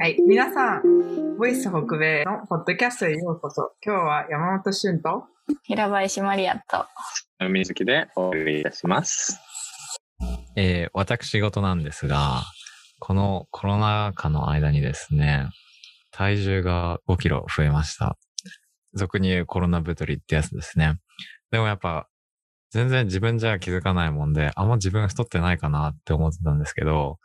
はい。皆さん、ボイス北米のポッドキャストへようこそ。今日は山本俊と平林マリアと水木でお送りいたします。えー、私事なんですが、このコロナ禍の間にですね、体重が5キロ増えました。俗に言うコロナ太りってやつですね。でもやっぱ、全然自分じゃ気づかないもんで、あんま自分太ってないかなって思ってたんですけど、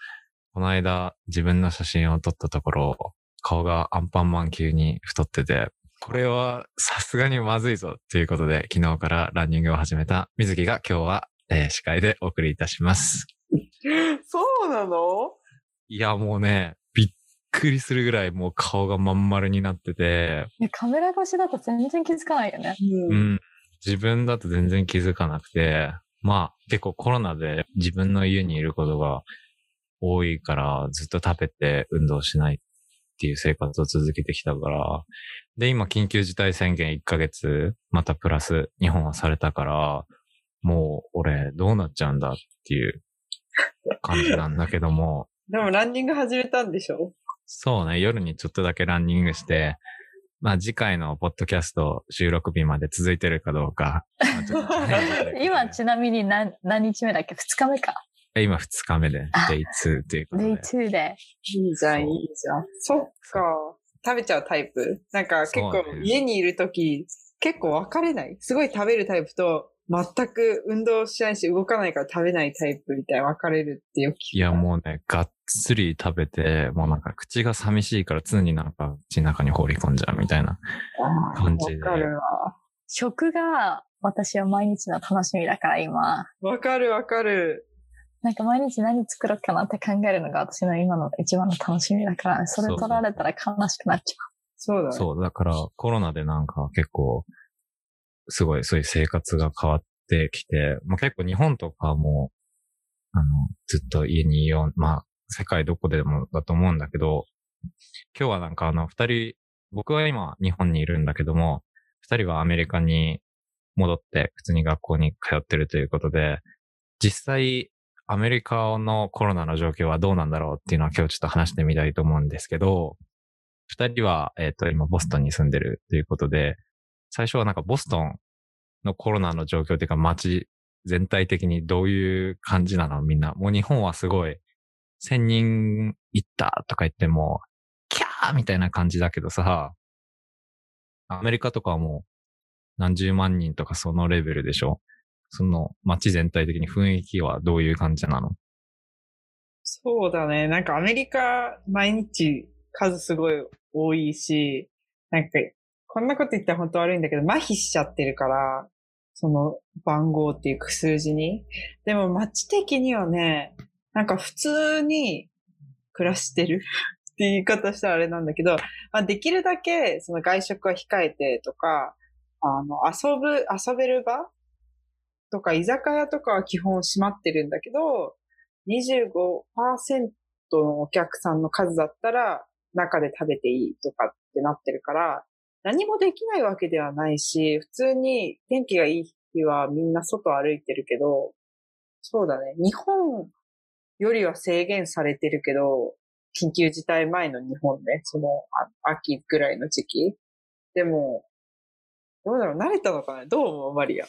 この間自分の写真を撮ったところ、顔がアンパンマン級に太ってて、これはさすがにまずいぞということで、昨日からランニングを始めた水木が今日は、えー、司会でお送りいたします。そうなの？いや、もうね、びっくりするぐらいもう顔がまん丸になってて。カメラ越しだと全然気づかないよね。うん。自分だと全然気づかなくて、まあ結構コロナで自分の家にいることが多いからずっと食べて運動しないっていう生活を続けてきたから、で、今緊急事態宣言1ヶ月、またプラス日本はされたから、もう俺どうなっちゃうんだっていう感じなんだけども。でもランニング始めたんでしょ？そうね、夜にちょっとだけランニングして、まあ次回のポッドキャスト収録日まで続いてるかどうか。今ちなみに何何日目だっけ ?2 日目か。今2日目で、デイ2っていうことで。デイ2で。いいじゃん、いいじゃん。そっか。食べちゃうタイプ？なんか結構家にいるとき、結構分かれない？すごい食べるタイプと、全く運動しないし動かないから食べないタイプみたいな分かれるってよくいやもうね、がっつり食べて、もうなんか口が寂しいから常になんか口の中に放り込んじゃうみたいな感じで。わかるわ。食が私は毎日の楽しみだから今。わかるわかる。なんか毎日何作ろうかなって考えるのが私の今の一番の楽しみだから、それ取られたら悲しくなっちゃう。そうだね。そう、だからコロナでなんか結構、すごいそういう生活が変わってきて、まあ、結構日本とかも、あの、ずっと家にいよう、まあ、世界どこでもだと思うんだけど、今日はなんかあの、二人、僕は今日本にいるんだけども、二人はアメリカに戻って普通に学校に通ってるということで、実際アメリカのコロナの状況はどうなんだろうっていうのは今日ちょっと話してみたいと思うんですけど、二人は、えっ、ー、と、今ボストンに住んでるということで、最初はなんかボストンのコロナの状況っていうか街全体的にどういう感じなのみんな。もう日本はすごい、千人行ったとか言っても、キャーみたいな感じだけどさ、アメリカとかはもう何十万人とかそのレベルでしょその街全体的に雰囲気はどういう感じなの？そうだね。なんかアメリカ毎日数すごい多いし、なんかこんなこと言ったら本当悪いんだけど、麻痺しちゃってるから、その番号っていう数字に。でも街的にはね、なんか普通に暮らしてる って言い方したらあれなんだけど、まあ、できるだけその外食は控えてとか、あの、遊ぶ、遊べる場とか居酒屋とかは基本閉まってるんだけど、25%のお客さんの数だったら中で食べていいとかってなってるから、何もできないわけではないし、普通に天気がいい日はみんな外歩いてるけど、そうだね。日本よりは制限されてるけど、緊急事態前の日本ね、その秋ぐらいの時期。でも、どうだろう？慣れたのかな？どう思う？マリア。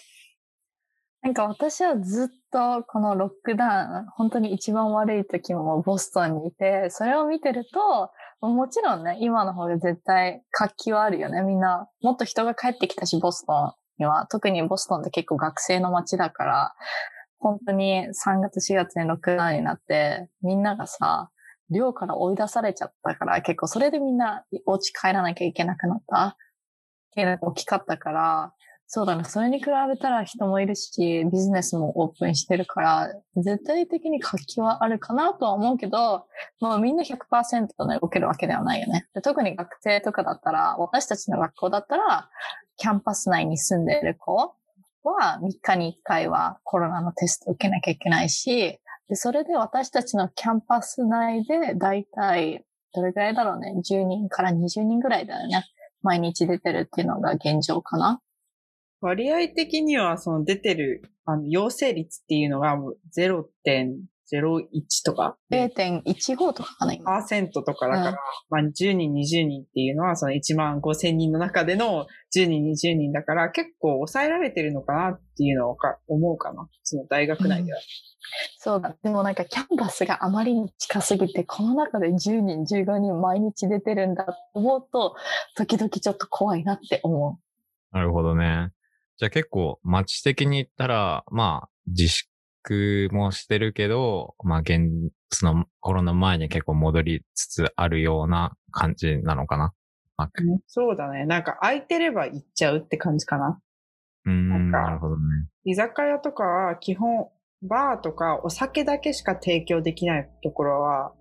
なんか私はずっとこのロックダウン、本当に一番悪い時もボストンにいて、それを見てると、もちろんね、今の方が絶対活気はあるよね。みんな、もっと人が帰ってきたし、ボストンには。特にボストンって結構学生の街だから、本当に3月4月にロックダウンになって、みんながさ、寮から追い出されちゃったから、結構それでみんなお家帰らなきゃいけなくなった。っていうのが大きかったから、そうだね。それに比べたら人もいるし、ビジネスもオープンしてるから、絶対的に活気はあるかなとは思うけど、もうみんな100%ね、動けるわけではないよね。特に学生とかだったら、私たちの学校だったら、キャンパス内に住んでる子は3日に1回はコロナのテスト受けなきゃいけないし、でそれで私たちのキャンパス内でだいたいどれぐらいだろうね。10人から20人ぐらいだよね。毎日出てるっていうのが現状かな。割合的には、その出てる、あの、陽性率っていうのが0.0 0.01とかで、0.15とかかな、今。パーセントとかだから、うんまあ10人、20人っていうのはその1万5千人の中での10人、20人だから結構抑えられてるのかなっていうのはか思うかな。その大学内では。そうだ。でもなんかキャンパスがあまりに近すぎて、この中で10人、15人毎日出てるんだと思うと、時々ちょっと怖いなって思なるほどね。じゃあ結構街的に言ったら、まあ自粛もしてるけど、まあ現、そのコロナ前に結構戻りつつあるような感じなのかな。まあそうだね。なんか空いてれば行っちゃうって感じかな。うーん、なるほどね。居酒屋とかは基本、バーとかお酒だけしか提供できないところは、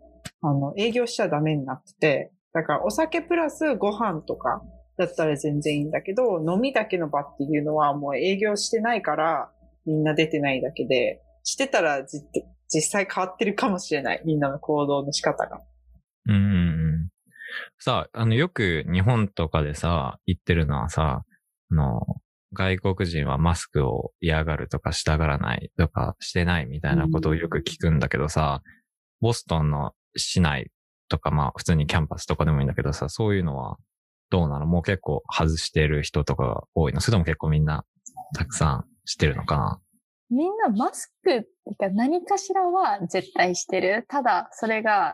あの、営業しちゃダメになってて、だからお酒プラスご飯とかだったら全然いいんだけど、飲みだけの場っていうのはもう営業してないから、みんな出てないだけで、してたらじ実際変わってるかもしれない。みんなの行動の仕方が。うんうんうん。さあ、あの、よく日本とかでさ、言ってるのはさ、あの、外国人はマスクを嫌がるとかしたがらないとかしてないみたいなことをよく聞くんだけどさ、ボストンの市内とかまあ普通にキャンパスとかでもいいんだけどさ、そういうのはどうなの？もう結構外してる人とかが多いの？それとも結構みんなたくさんしてるのかな？みんなマスクってか何かしらは絶対してる。ただ、それが、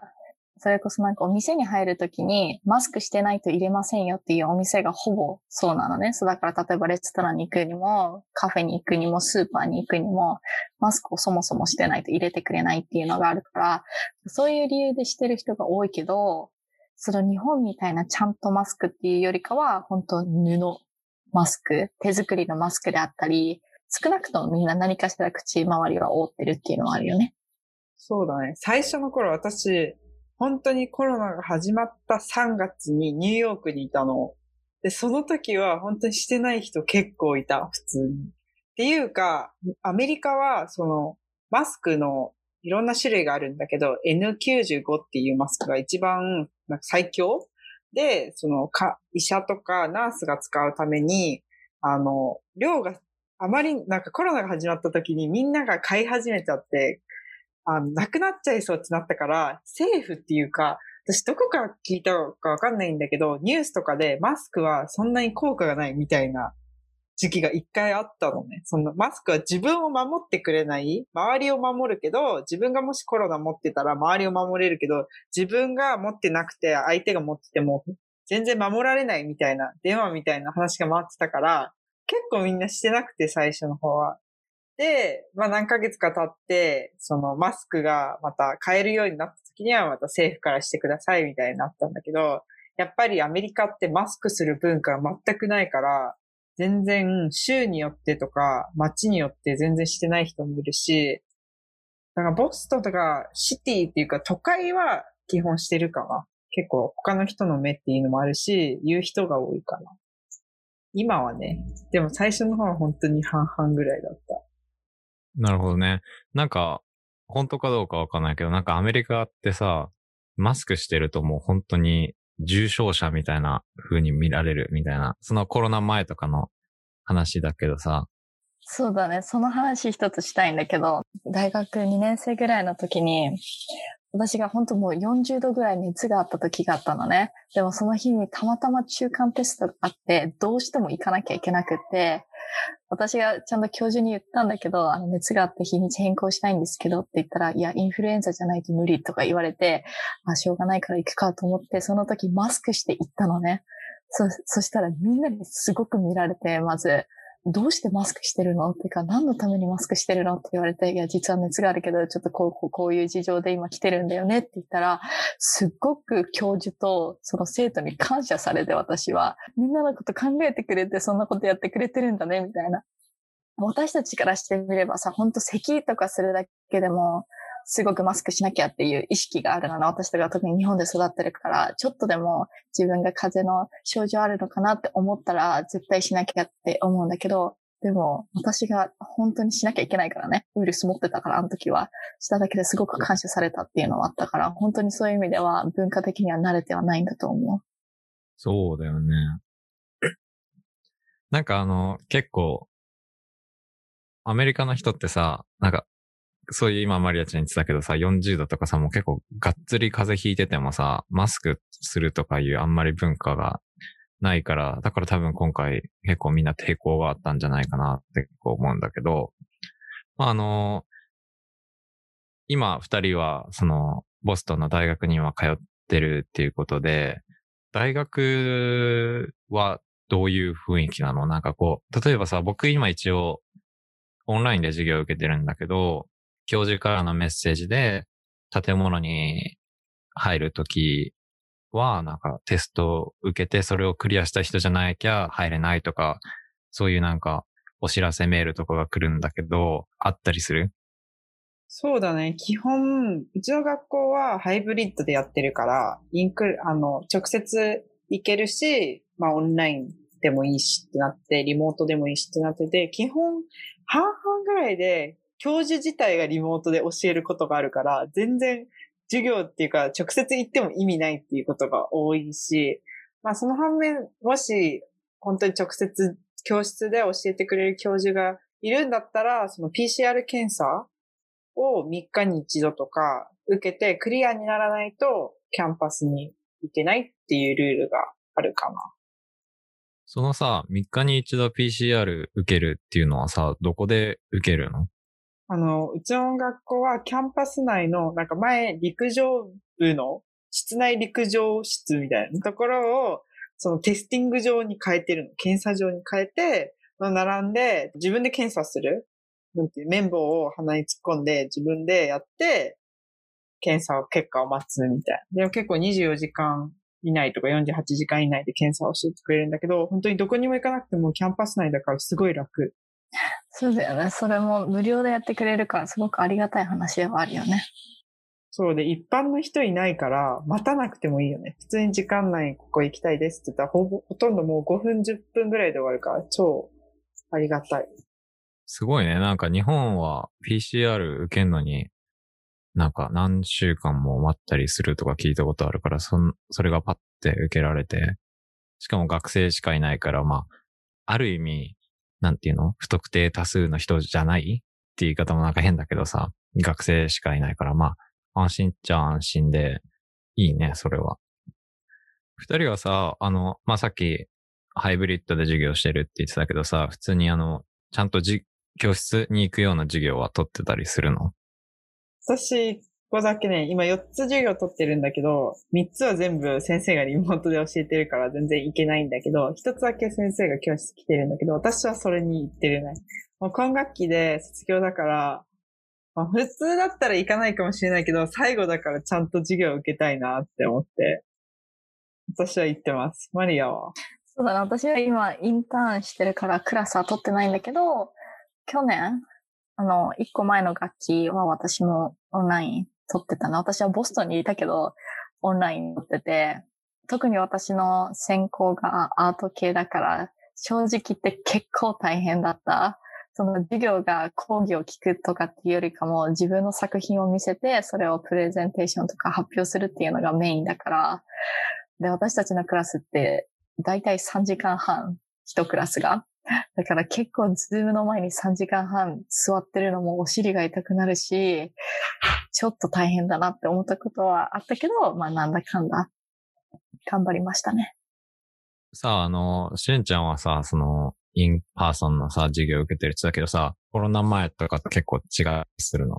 それこそなんかお店に入るときにマスクしてないと入れませんよっていうお店がほぼそうなのね。そうだから例えばレストランに行くにも、カフェに行くにも、スーパーに行くにも、マスクをそもそもしてないと入れてくれないっていうのがあるから、そういう理由でしてる人が多いけど、その日本みたいなちゃんとマスクっていうよりかは、本当布マスク、手作りのマスクであったり、少なくともみんな何かしら口周りは覆ってるっていうのはあるよね。そうだね。最初の頃私、本当にコロナが始まった3月にニューヨークにいたの。で、その時は本当にしてない人結構いた、普通に。っていうか、アメリカは、その、マスクのいろんな種類があるんだけど、N95 っていうマスクが一番最強？で、そのか、医者とかナースが使うために、あの、量があまり、なんかコロナが始まった時にみんなが買い始めちゃって、あの、なくなっちゃいそうってなったから、政府っていうか、私どこから聞いたかわかんないんだけど、ニュースとかでマスクはそんなに効果がないみたいな時期が一回あったのね。そのマスクは自分を守ってくれない周りを守るけど、自分がもしコロナ持ってたら周りを守れるけど、自分が持ってなくて相手が持ってても全然守られないみたいな、電話みたいな話が回ってたから、結構みんなしてなくて最初の方は。で、まあ何ヶ月か経って、そのマスクがまた買えるようになった時にはまた政府からしてくださいみたいになったんだけど、やっぱりアメリカってマスクする文化が全くないから、全然州によってとか街によって全然してない人もいるし、だかボストとかシティっていうか都会は基本してるかな。結構他の人の目っていうのもあるし、言う人が多いかな。今はね、でも最初の方は本当に半々ぐらいだった。なるほどね。なんか、本当かどうかわかんないけど、なんかアメリカってさ、マスクしてるともう本当に重症者みたいな風に見られるみたいな、そのコロナ前とかの話だけどさ、そうだね。その話一つしたいんだけど、大学2年生ぐらいの時に、私が本当もう40度ぐらい熱があった時があったのね。でもその日にたまたま中間テストがあって、どうしても行かなきゃいけなくって、私がちゃんと教授に言ったんだけど、あの熱があって日にち変更したいんですけどって言ったら、いや、インフルエンザじゃないと無理とか言われて、あ、しょうがないから行くかと思って、その時マスクして行ったのね。そ、そしたらみんなにすごく見られて、まず、どうしてマスクしてるのっていうか、何のためにマスクしてるのって言われて、いや、実は熱があるけど、ちょっとこう、こういう事情で今来てるんだよねって言ったら、すっごく教授とその生徒に感謝されて、私は。みんなのこと考えてくれて、そんなことやってくれてるんだね、みたいな。私たちからしてみればさ、ほんと咳とかするだけでも、すごくマスクしなきゃっていう意識があるのね。私とか特に日本で育ってるから、ちょっとでも自分が風邪の症状あるのかなって思ったら、絶対しなきゃって思うんだけど、でも私が本当にしなきゃいけないからね。ウイルス持ってたから、あの時は。しただけですごく感謝されたっていうのはあったから、本当にそういう意味では文化的には慣れてはないんだと思う。そうだよね。なんかあの、結構、アメリカの人ってさ、なんか、そういう今マリアちゃん言ってたけどさ、40度とかさ、もう結構がっつり風邪ひいててもさ、マスクするとかいうあんまり文化がないから、だから多分今回結構みんな抵抗があったんじゃないかなって思うんだけど、まあ、あの、今二人はそのボストンの大学には通ってるっていうことで、大学はどういう雰囲気なの？なんかこう、例えばさ、僕今一応オンラインで授業を受けてるんだけど、教授からのメッセージで建物に入るときは、なんかテストを受けてそれをクリアした人じゃなきゃ入れないとか、そういうなんかお知らせメールとかが来るんだけど、あったりする？そうだね。基本、うちの学校はハイブリッドでやってるから、インク、あの、直接行けるし、まあオンラインでもいいしってなって、リモートでもいいしってなってて、基本、半々ぐらいで、教授自体がリモートで教えることがあるから、全然授業っていうか、直接行っても意味ないっていうことが多いし、まあその反面、もし、本当に直接教室で教えてくれる教授がいるんだったら、その PCR 検査を3日に一度とか受けてクリアにならないとキャンパスに行けないっていうルールがあるかな。そのさ、3日に一度 PCR 受けるっていうのはさ、どこで受けるの？あの、うちの学校はキャンパス内の、なんか前陸上部の室内陸上室みたいなところを、その testing 場に変えてるの。検査場に変えて、並んで自分で検査する。なんていう、綿棒を鼻に突っ込んで自分でやって、検査を結果を待つみたいな。でも結構24時間以内とか48時間以内で検査をしてくれるんだけど、本当にどこにも行かなくてもキャンパス内だからすごい楽。そうだよね。それも無料でやってくれるから、すごくありがたい話ではあるよね。そうで、一般の人いないから、待たなくてもいいよね。普通に時間内にここ行きたいですって言ったら、ほぼ、ほとんどもう5分、10分ぐらいで終わるから、超ありがたい。すごいね。なんか日本は PCR 受けんのに、なんか何週間も待ったりするとか聞いたことあるから、そん、それがパッて受けられて、しかも学生しかいないから、まあ、ある意味、なんていうの？不特定多数の人じゃないって言い方もなんか変だけどさ、学生しかいないから、まあ、安心っちゃ安心で、いいね、それは。二人はさ、あの、まあ、さっき、ハイブリッドで授業してるって言ってたけどさ、普通にあの、ちゃんとじ、教室に行くような授業は取ってたりするの？私、ここだけね、今4つ授業取ってるんだけど、3つは全部先生がリモートで教えてるから全然行けないんだけど、1つだけ先生が教室来てるんだけど、私はそれに行ってるね。もう今学期で卒業だから、まあ、普通だったら行かないかもしれないけど、最後だからちゃんと授業を受けたいなって思って、私は行ってます。マリアは？そうだね。私は今、インターンしてるからクラスは取ってないんだけど、去年、あの、一個前の楽器は私もオンライン取ってたな。私はボストンにいたけど、オンライン取ってて、特に私の専攻がアート系だから、正直言って結構大変だった。その授業が講義を聞くとかっていうよりかも、自分の作品を見せて、それをプレゼンテーションとか発表するっていうのがメインだから、で、私たちのクラスって、だいたい3時間半、一クラスが。だから結構 Zoom の前に3時間半座ってるのもお尻が痛くなるし、ちょっと大変だなって思ったことはあったけど、まあなんだかんだ頑張りましたね。さあ、あの、しゅんちゃんはさ、その、 in-person のさ、授業を受けてるって言ってたけどさ、コロナ前とかと結構違いするの？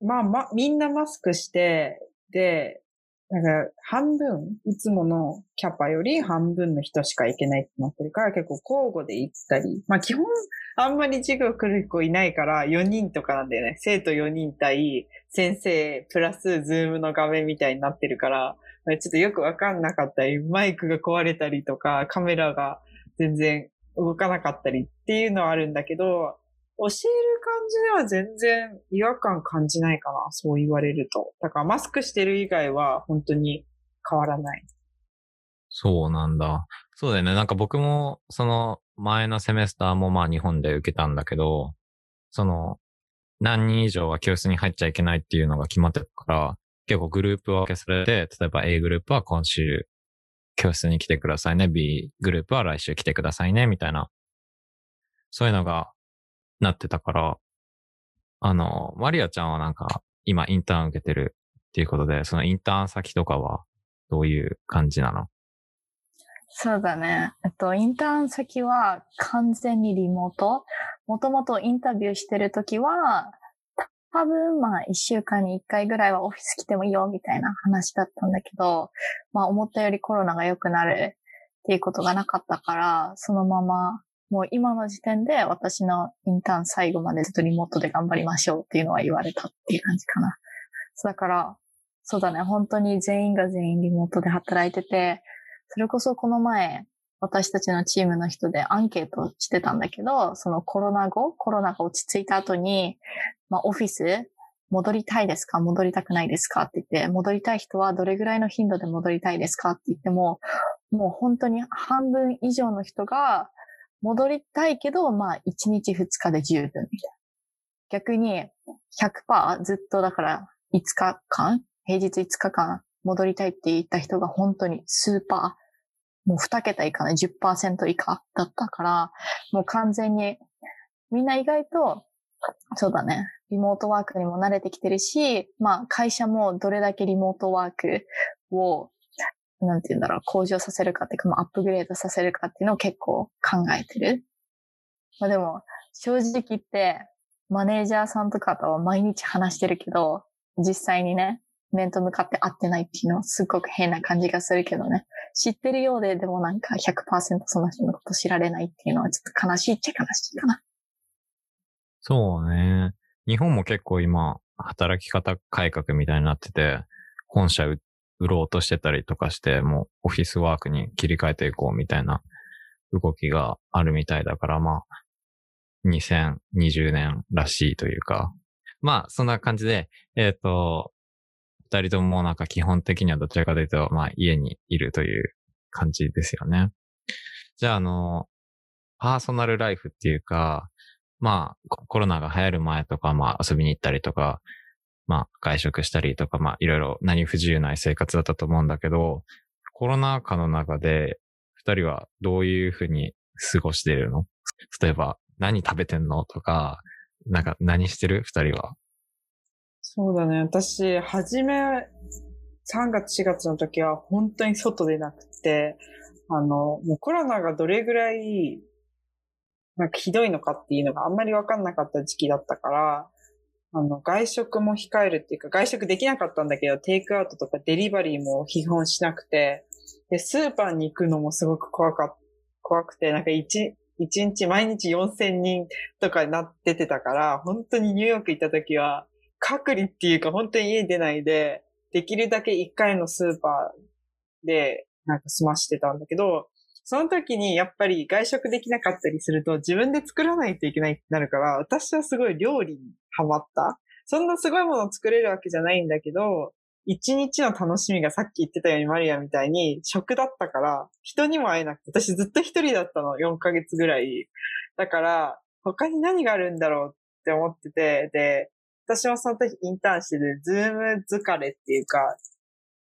まあ、ま、みんなマスクして、で、なんか、半分、いつものキャパより半分の人しか行けないってなってるから、結構交互で行ったり。まあ、基本、あんまり授業来る子いないから、4人とかなんだよね。生徒4人対先生、プラス Zoom の画面みたいになってるから、ちょっとよくわかんなかったり、マイクが壊れたりとか、カメラが全然動かなかったりっていうのはあるんだけど、教える感じでは全然違和感感じないかな。そう言われると。だからマスクしてる以外は本当に変わらない。そうなんだ。そうだよね。なんか僕も、その、前のセメスターもまあ日本で受けたんだけど、その、何人以上は教室に入っちゃいけないっていうのが決まってたから、結構グループ分けされて、例えば A グループは今週教室に来てくださいね。B グループは来週来てくださいね。みたいな。そういうのがなってたから、あの、マリアちゃんはなんか、今インターン受けてるっていうことで、そのインターン先とかはどういう感じなの？そうだね。えっと、インターン先は完全にリモート。もともとインタビューしてるときは、多分まあ一週間に一回ぐらいはオフィス来てもいいよみたいな話だったんだけど、まあ思ったよりコロナが良くなるっていうことがなかったから、そのままもう今の時点で私のインターン最後までずっとリモートで頑張りましょうっていうのは言われたっていう感じかな。そうだから、そうだね、本当に全員が全員リモートで働いてて、それこそこの前、私たちのチームの人でアンケートしてたんだけど、そのコロナ後、コロナが落ち着いた後に、まあオフィス戻りたいですか？戻りたくないですかって言って、戻りたい人はどれぐらいの頻度で戻りたいですかって言っても、もう本当に半分以上の人が戻りたいけど、まあ1日2日で十分みたいな。逆に100%ずっとだから5日間、平日5日間戻りたいって言った人が本当にスーパー、もう2桁以下ね、10%以下だったから、もう完全に、みんな意外と、そうだね、リモートワークにも慣れてきてるし、まあ会社もどれだけリモートワークを、なんて言うんだろう、向上させるかっていうか、アップグレードさせるかっていうのを結構考えてる。まあでも、正直言って、マネージャーさんとかとは毎日話してるけど、実際にね、面と向かって会ってないっていうのはすっごく変な感じがするけどね。知ってるようで、でもなんか100%その人のこと知られないっていうのはちょっと悲しいっちゃ悲しいかな。そうね。日本も結構今、働き方改革みたいになってて、本社売ろうとしてたりとかして、もうオフィスワークに切り替えていこうみたいな動きがあるみたいだから、まあ、2020年らしいというか、まあ、そんな感じで、えっ、ー、と、二人ともなんか基本的にはどちらかというと、まあ家にいるという感じですよね。じゃあ、あの、パーソナルライフっていうか、まあコロナが流行る前とか、まあ遊びに行ったりとか、まあ外食したりとか、まあいろいろ何不自由ない生活だったと思うんだけど、コロナ禍の中で二人はどういうふうに過ごしているの？例えば何食べてんの？とか、なんか何してる？二人は。そうだね。私、はじめ、3月4月の時は本当に外でなくて、あの、もうコロナがどれぐらい、なんかひどいのかっていうのがあんまりわかんなかった時期だったから、あの、外食も控えるっていうか、外食できなかったんだけど、テイクアウトとかデリバリーも基本しなくて、で、スーパーに行くのもすごく怖か、怖くて、なんか一、一日毎日4000人とかになっててたから、本当にニューヨーク行った時は、隔離っていうか本当に家出ないで、できるだけ一回のスーパーでなんか済ましてたんだけど、その時にやっぱり外食できなかったりすると自分で作らないといけないってなるから、私はすごい料理にハマった。そんなすごいものを作れるわけじゃないんだけど、一日の楽しみがさっき言ってたようにマリアみたいに食だったから、人にも会えなくて、私ずっと一人だったの、4ヶ月ぐらい。だから、他に何があるんだろうって思ってて、で、私もその時インターンしてる、 Zoom 疲れっていうか、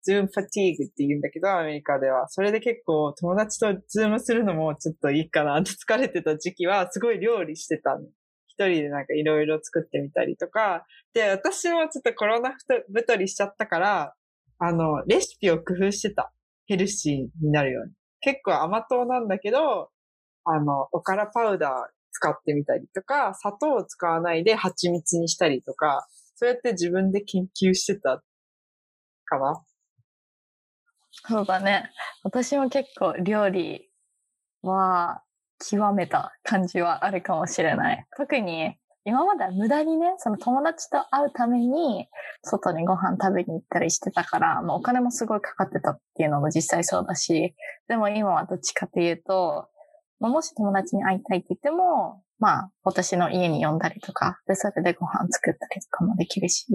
Zoom fatigue って言うんだけど、アメリカでは。それで結構友達と Zoom するのもちょっといいかなって 疲れてた時期は、すごい料理してたの。一人でなんかいろいろ作ってみたりとか。で、私もちょっとコロナ太りしちゃったから、あの、レシピを工夫してた。ヘルシーになるように。結構甘党なんだけど、あの、おからパウダー使ってみたりとか、砂糖を使わないで蜂蜜にしたりとか、そうやって自分で研究してたかな。そうだね。私も結構料理は極めた感じはあるかもしれない。特に今までは無駄にね、その友達と会うために外にご飯食べに行ったりしてたから、もう、お金もすごいかかってたっていうのも実際そうだし、でも今はどっちかっていうと、もし友達に会いたいって言っても、まあ、私の家に呼んだりとか、で、それでご飯作ったりとかもできるし、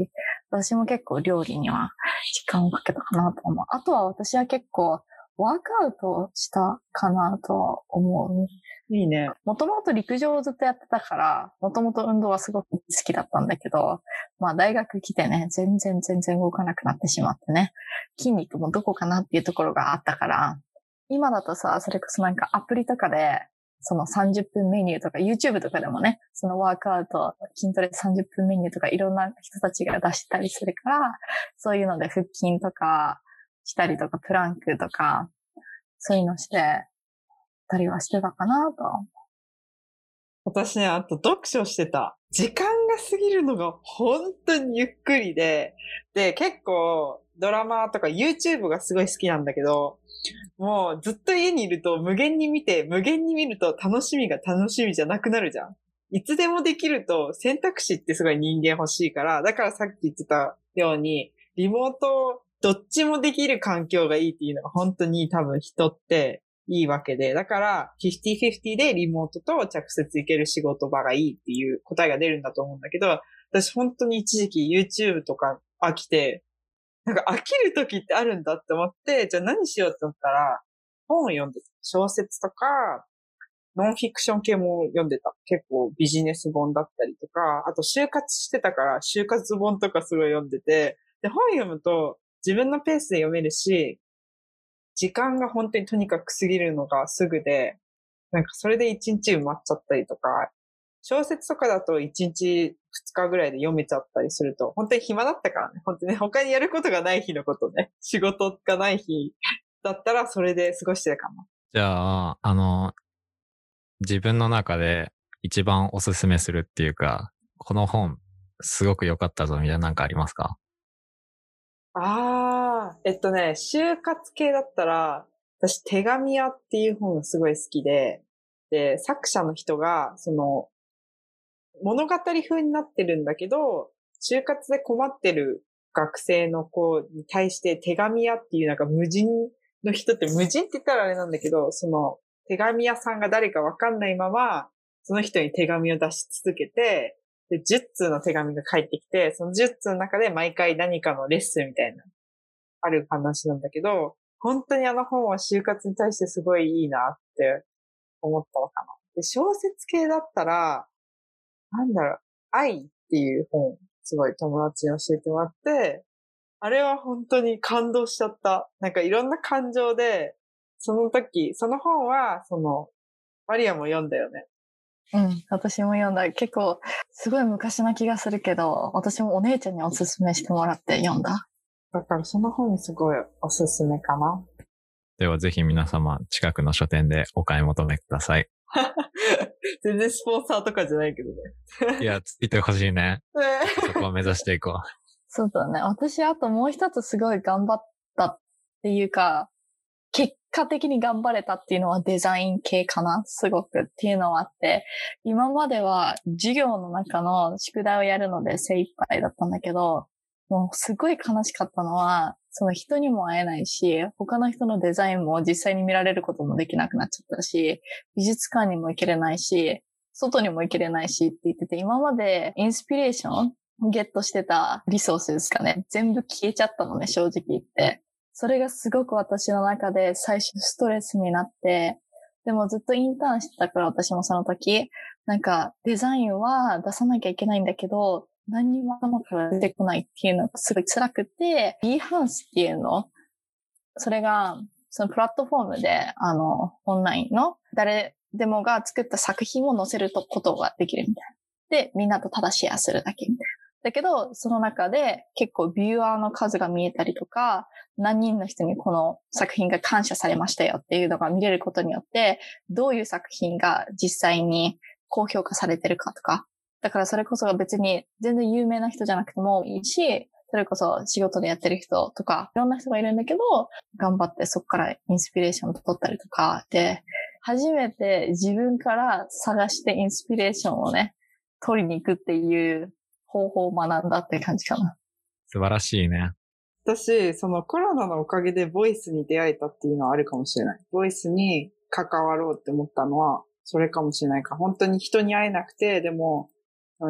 私も結構料理には時間をかけたかなと思う。あとは私は結構、ワークアウトしたかなとは思う。いいね。もともと陸上をずっとやってたから、もともと運動はすごく好きだったんだけど、まあ大学来てね、全然全然動かなくなってしまってね、筋肉もどこかなっていうところがあったから、今だとさ、それこそなんかアプリとかで、その30分メニューとか、YouTube とかでもね、そのワークアウト、筋トレ30分メニューとか、いろんな人たちが出したりするから、そういうので腹筋とかしたりとか、プランクとか、そういうのしてたりはしてたかなと。私ね、あと読書してた。時間が過ぎるのが本当にゆっくりで、で、結構ドラマとか YouTube がすごい好きなんだけど、もうずっと家にいると無限に見て、無限に見ると楽しみが楽しみじゃなくなるじゃん。いつでもできると選択肢ってすごい人間欲しいから、だからさっき言ってたように、リモートどっちもできる環境がいいっていうのが本当に多分人っていいわけで、だから、50-50でリモートと直接行ける仕事場がいいっていう答えが出るんだと思うんだけど、私本当に一時期 YouTube とか飽きて、なんか飽きる時ってあるんだって思って、じゃあ何しようって思ったら、本を読んでた。小説とか、ノンフィクション系も読んでた。結構ビジネス本だったりとか、あと就活してたから、就活本とかすごい読んでて、で、本読むと自分のペースで読めるし、時間が本当にとにかく過ぎるのがすぐで、なんかそれで一日埋まっちゃったりとか、小説とかだと一日二日ぐらいで読めちゃったりすると、本当に暇だったからね。本当にね、他にやることがない日のことね。仕事がない日だったらそれで過ごしてるかな。じゃあ、あの、自分の中で一番おすすめするっていうか、この本すごく良かったぞみたいななんかありますか？ああ、えっとね、就活系だったら、私、手紙屋っていう本がすごい好きで、で、作者の人が、その、物語風になってるんだけど、就活で困ってる学生の子に対して手紙屋っていうなんか無人の人って無人って言ったらあれなんだけど、その手紙屋さんが誰かわかんないまま、その人に手紙を出し続けて、で、10通の手紙が返ってきて、その10通の中で毎回何かのレッスンみたいな、ある話なんだけど、本当にあの本は就活に対してすごいいいなって思ったのかな。で、小説系だったら、なんだろう、愛っていう本、すごい友達に教えてもらって、あれは本当に感動しちゃった。なんかいろんな感情で、その時、その本は、その、マリアも読んだよね。うん、私も読んだ。結構、すごい昔な気がするけど、私もお姉ちゃんにおすすめしてもらって読んだ。だからその本すごいおすすめかな。ではぜひ皆様、近くの書店でお買い求めください。全然スポンサーとかじゃないけどね。いや、ついてほしいね。そこを目指していこう。そうだね。私、あともう一つすごい頑張ったっていうか、結果的に頑張れたっていうのはデザイン系かなすごくっていうのはあって、今までは授業の中の宿題をやるので精一杯だったんだけど、もうすごい悲しかったのは、その人にも会えないし、他の人のデザインも実際に見られることもできなくなっちゃったし、美術館にも行けれないし、外にも行けれないしって言ってて、今までインスピレーションゲットしてたリソースですかね。全部消えちゃったのね、正直言って。それがすごく私の中で最初ストレスになって、でもずっとインターンしてたから私もその時、なんかデザインは出さなきゃいけないんだけど、何にも頭から出てこないっていうのがすごい辛くて、ビーハンスっていうの、それが、そのプラットフォームで、あの、オンラインの誰でもが作った作品を載せることができるみたいな。で、みんなとただシェアするだけみたいな。だけど、その中で結構ビューアーの数が見えたりとか、何人の人にこの作品が感謝されましたよっていうのが見れることによって、どういう作品が実際に高評価されてるかとか。だからそれこそが別に全然有名な人じゃなくてもいいし、それこそ仕事でやってる人とか、いろんな人がいるんだけど、頑張ってそこからインスピレーションを取ったりとかで、初めて自分から探してインスピレーションをね、取りに行くっていう方法を学んだって感じかな。素晴らしいね。私、そのコロナのおかげでボイスに出会えたっていうのはあるかもしれない。ボイスに関わろうって思ったのは、それかもしれないか。本当に人に会えなくて、でも、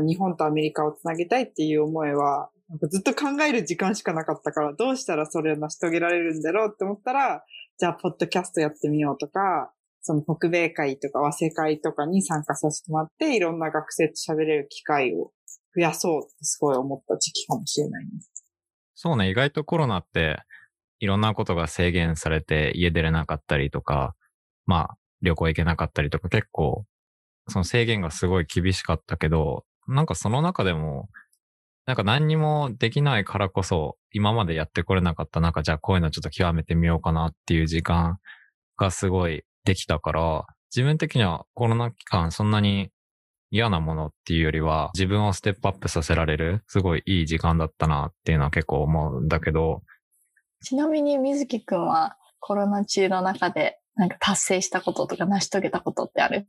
日本とアメリカをつなげたいっていう思いは、なんかずっと考える時間しかなかったから、どうしたらそれを成し遂げられるんだろうって思ったら、じゃあ、ポッドキャストやってみようとか、その北米会とか和製会とかに参加させてもらって、いろんな学生と喋れる機会を増やそうってすごい思った時期かもしれないです。そうね、意外とコロナっていろんなことが制限されて家出れなかったりとか、まあ旅行行けなかったりとか結構、その制限がすごい厳しかったけど、なんかその中でも、なんか何にもできないからこそ、今までやってこれなかった中、じゃあこういうのちょっと極めてみようかなっていう時間がすごいできたから、自分的にはコロナ期間そんなに嫌なものっていうよりは、自分をステップアップさせられる、すごいいい時間だったなっていうのは結構思うんだけど、ちなみに水木くんはコロナ中の中でなんか達成したこととか成し遂げたことってある？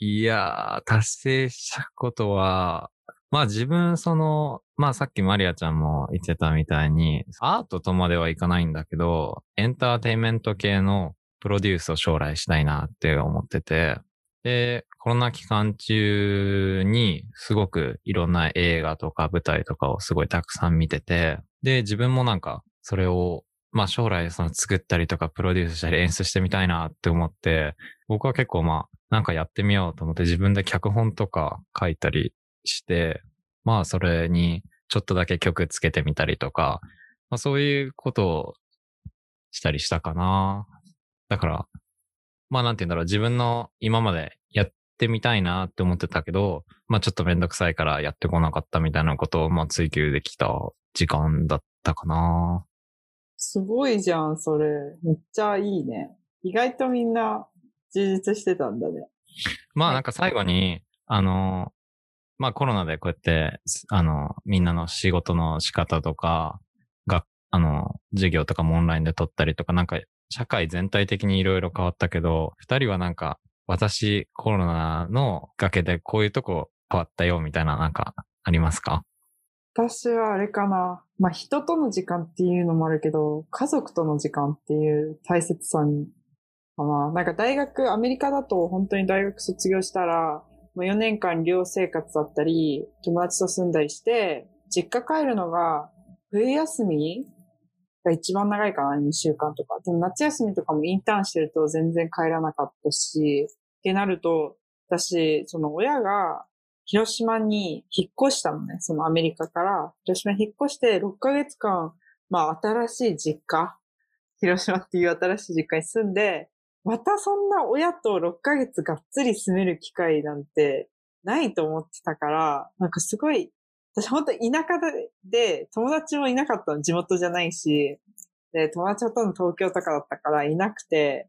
いやー、達成したことは、まあ自分その、まあさっきマリアちゃんも言ってたみたいに、アートとまではいかないんだけど、エンターテインメント系のプロデュースを将来したいなって思ってて、で、コロナ期間中にすごくいろんな映画とか舞台とかをすごいたくさん見てて、で、自分もなんかそれを、まあ将来その作ったりとかプロデュースしたり演出してみたいなって思って、僕は結構まあなんかやってみようと思って自分で脚本とか書いたりして、まあそれにちょっとだけ曲つけてみたりとか、まあそういうことをしたりしたかな。だから、まあなんて言うんだろう、自分の今までやってみたいなって思ってたけど、まあちょっとめんどくさいからやってこなかったみたいなことをまあ追求できた時間だったかな。すごいじゃん、それ。めっちゃいいね。意外とみんな充実してたんだね。まあなんか最後に、あの、まあコロナでこうやって、あの、みんなの仕事の仕方とか、が、あの、授業とかもオンラインで取ったりとか、なんか社会全体的にいろいろ変わったけど、二人はなんか、私コロナの崖でこういうとこ変わったよみたいななんかありますか？私はあれかな。まあ人との時間っていうのもあるけど、家族との時間っていう大切さに、かな。なんか大学、アメリカだと本当に大学卒業したら、もう4年間寮生活だったり、友達と住んだりして、実家帰るのが、冬休みが一番長いかな、2週間とか。でも夏休みとかもインターンしてると全然帰らなかったし、ってなると、私、その親が広島に引っ越したのね。そのアメリカから広島に引っ越して6ヶ月間、まあ新しい実家、広島っていう新しい実家に住んで、またそんな親と6ヶ月がっつり住める機会なんてないと思ってたから、なんかすごい、私本当田舎で友達もいなかった。の、地元じゃないし、で、友達ほとんど東京とかだったからいなくて、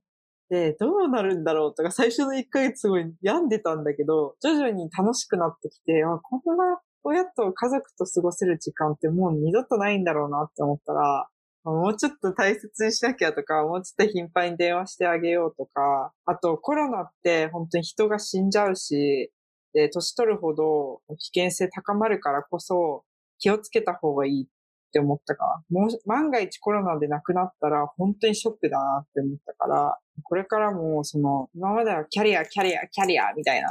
で、どうなるんだろうとか、最初の1ヶ月すごい病んでたんだけど、徐々に楽しくなってきて、あ、こんな親と家族と過ごせる時間ってもう二度とないんだろうなって思ったら、もうちょっと大切にしなきゃとか、もうちょっと頻繁に電話してあげようとか、あとコロナって本当に人が死んじゃうし、で、年取るほど危険性高まるからこそ気をつけた方がいいって思ったから、もう万が一コロナで亡くなったら本当にショックだなって思ったから、これからもその、今まではキャリア、キャリア、キャリアみたいな、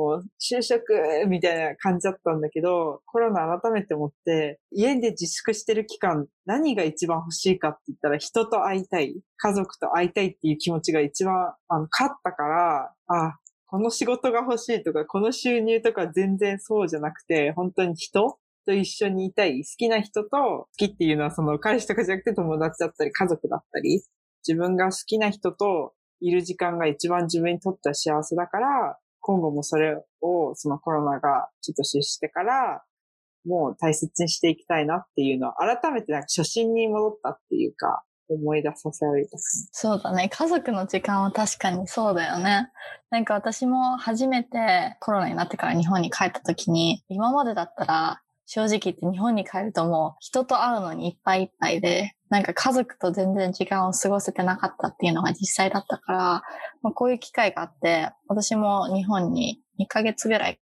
こう、就職みたいな感じだったんだけど、コロナ改めて思って、家で自粛してる期間、何が一番欲しいかって言ったら、人と会いたい、家族と会いたいっていう気持ちが一番、あの、勝ったから、あ、この仕事が欲しいとか、この収入とか全然そうじゃなくて、本当に人？と一緒にいたい、好きな人と、好きっていうのはその彼氏とかじゃなくて友達だったり、家族だったり、自分が好きな人といる時間が一番自分にとっては幸せだから、今後もそれを、そのコロナがちょっと失してから、もう大切にしていきたいなっていうのは、改めてなんか初心に戻ったっていうか、思い出させられた。そうだね。家族の時間は確かにそうだよね。なんか私も初めてコロナになってから日本に帰った時に、今までだったら正直言って日本に帰るともう人と会うのにいっぱいいっぱいで、なんか家族と全然時間を過ごせてなかったっていうのが実際だったから、まあ、こういう機会があって、私も日本に2ヶ月ぐらい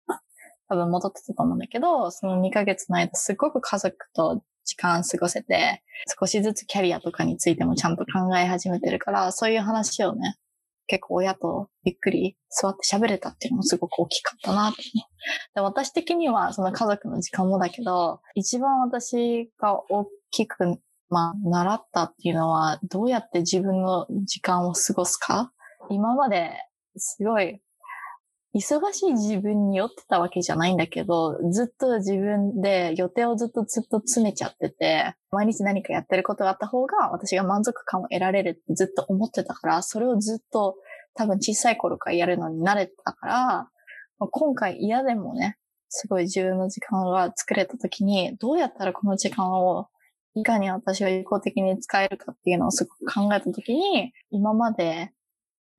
多分戻ってたと思うんだけど、その2ヶ月の間すごく家族と時間過ごせて、少しずつキャリアとかについてもちゃんと考え始めてるから、そういう話をね、結構親とゆっくり座って喋れたっていうのもすごく大きかったなってね。で私的にはその家族の時間もだけど、一番私が大きく、まあ、習ったっていうのは、どうやって自分の時間を過ごすか？今まですごい忙しい自分に酔ってたわけじゃないんだけど、ずっと自分で予定をずっとずっと詰めちゃってて、毎日何かやってることがあった方が私が満足感を得られるってずっと思ってたから、それをずっと多分小さい頃からやるのに慣れてたから、今回嫌でもね、すごい自分の時間が作れた時に、どうやったらこの時間をいかに私が有効的に使えるかっていうのをすごく考えた時に、今まで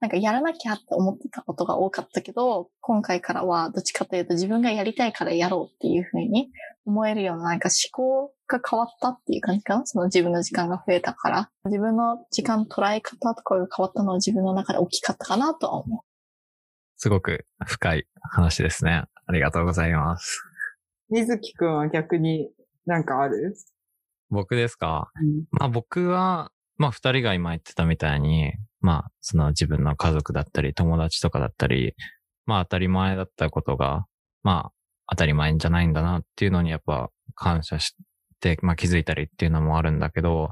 なんかやらなきゃって思ってたことが多かったけど、今回からはどっちかというと自分がやりたいからやろうっていうふうに思えるようななんか思考が変わったっていう感じかなその自分の時間が増えたから。自分の時間捉え方とかが変わったのは自分の中で大きかったかなとは思う。すごく深い話ですね。ありがとうございます。水木くんは逆になんかある？僕ですか？うん。まあ僕は、まあ二人が今言ってたみたいに、まあその自分の家族だったり友達とかだったり、まあ当たり前だったことが、まあ当たり前じゃないんだなっていうのにやっぱ感謝して、まあ気づいたりっていうのもあるんだけど、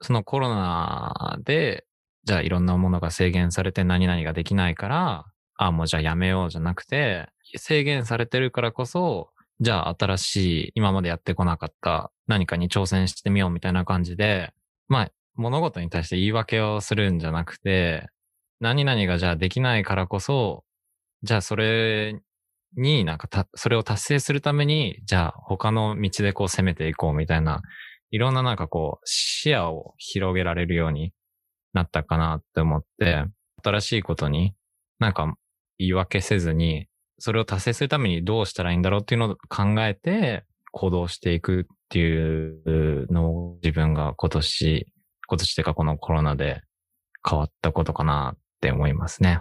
そのコロナで、じゃあいろんなものが制限されて何々ができないから、ああもうじゃあやめようじゃなくて、制限されてるからこそ、じゃあ新しい今までやってこなかった何かに挑戦してみようみたいな感じで、まあ物事に対して言い訳をするんじゃなくて、何々がじゃあできないからこそ、じゃあそれになんかた、それを達成するために、じゃあ他の道でこう攻めていこうみたいな、いろんななんかこう視野を広げられるようになったかなって思って、新しいことになんか言い訳せずに、それを達成するためにどうしたらいいんだろうっていうのを考えて行動していくっていうのを自分が今年、今年っていうかこのコロナで変わったことかなって思いますね。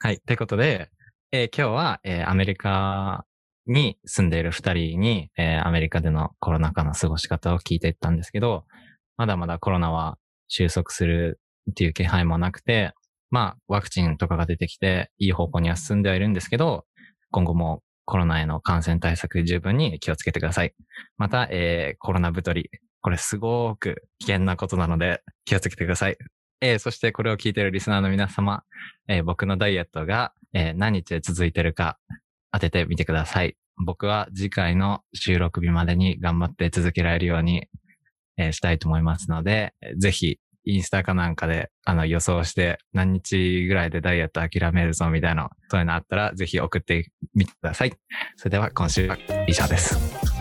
はい。ということで、えー今日は、えーアメリカに住んでいる二人に、えーアメリカでのコロナ禍の過ごし方を聞いていったんですけど、まだまだコロナは収束するっていう気配もなくて、まあ、ワクチンとかが出てきて、いい方向には進んではいるんですけど、今後もコロナへの感染対策十分に気をつけてください。また、えーコロナ太り。これすごく危険なことなので気をつけてください。えーそしてこれを聞いているリスナーの皆様、えー僕のダイエットが、えー何日続いてるか当ててみてください。僕は次回の収録日までに頑張って続けられるように、えしたいと思いますので、ぜひインスタかなんかで、あの、予想して、何日ぐらいでダイエット諦めるぞ、みたいな、そういうのあったら、ぜひ送ってみてください。それでは、今週は以上です。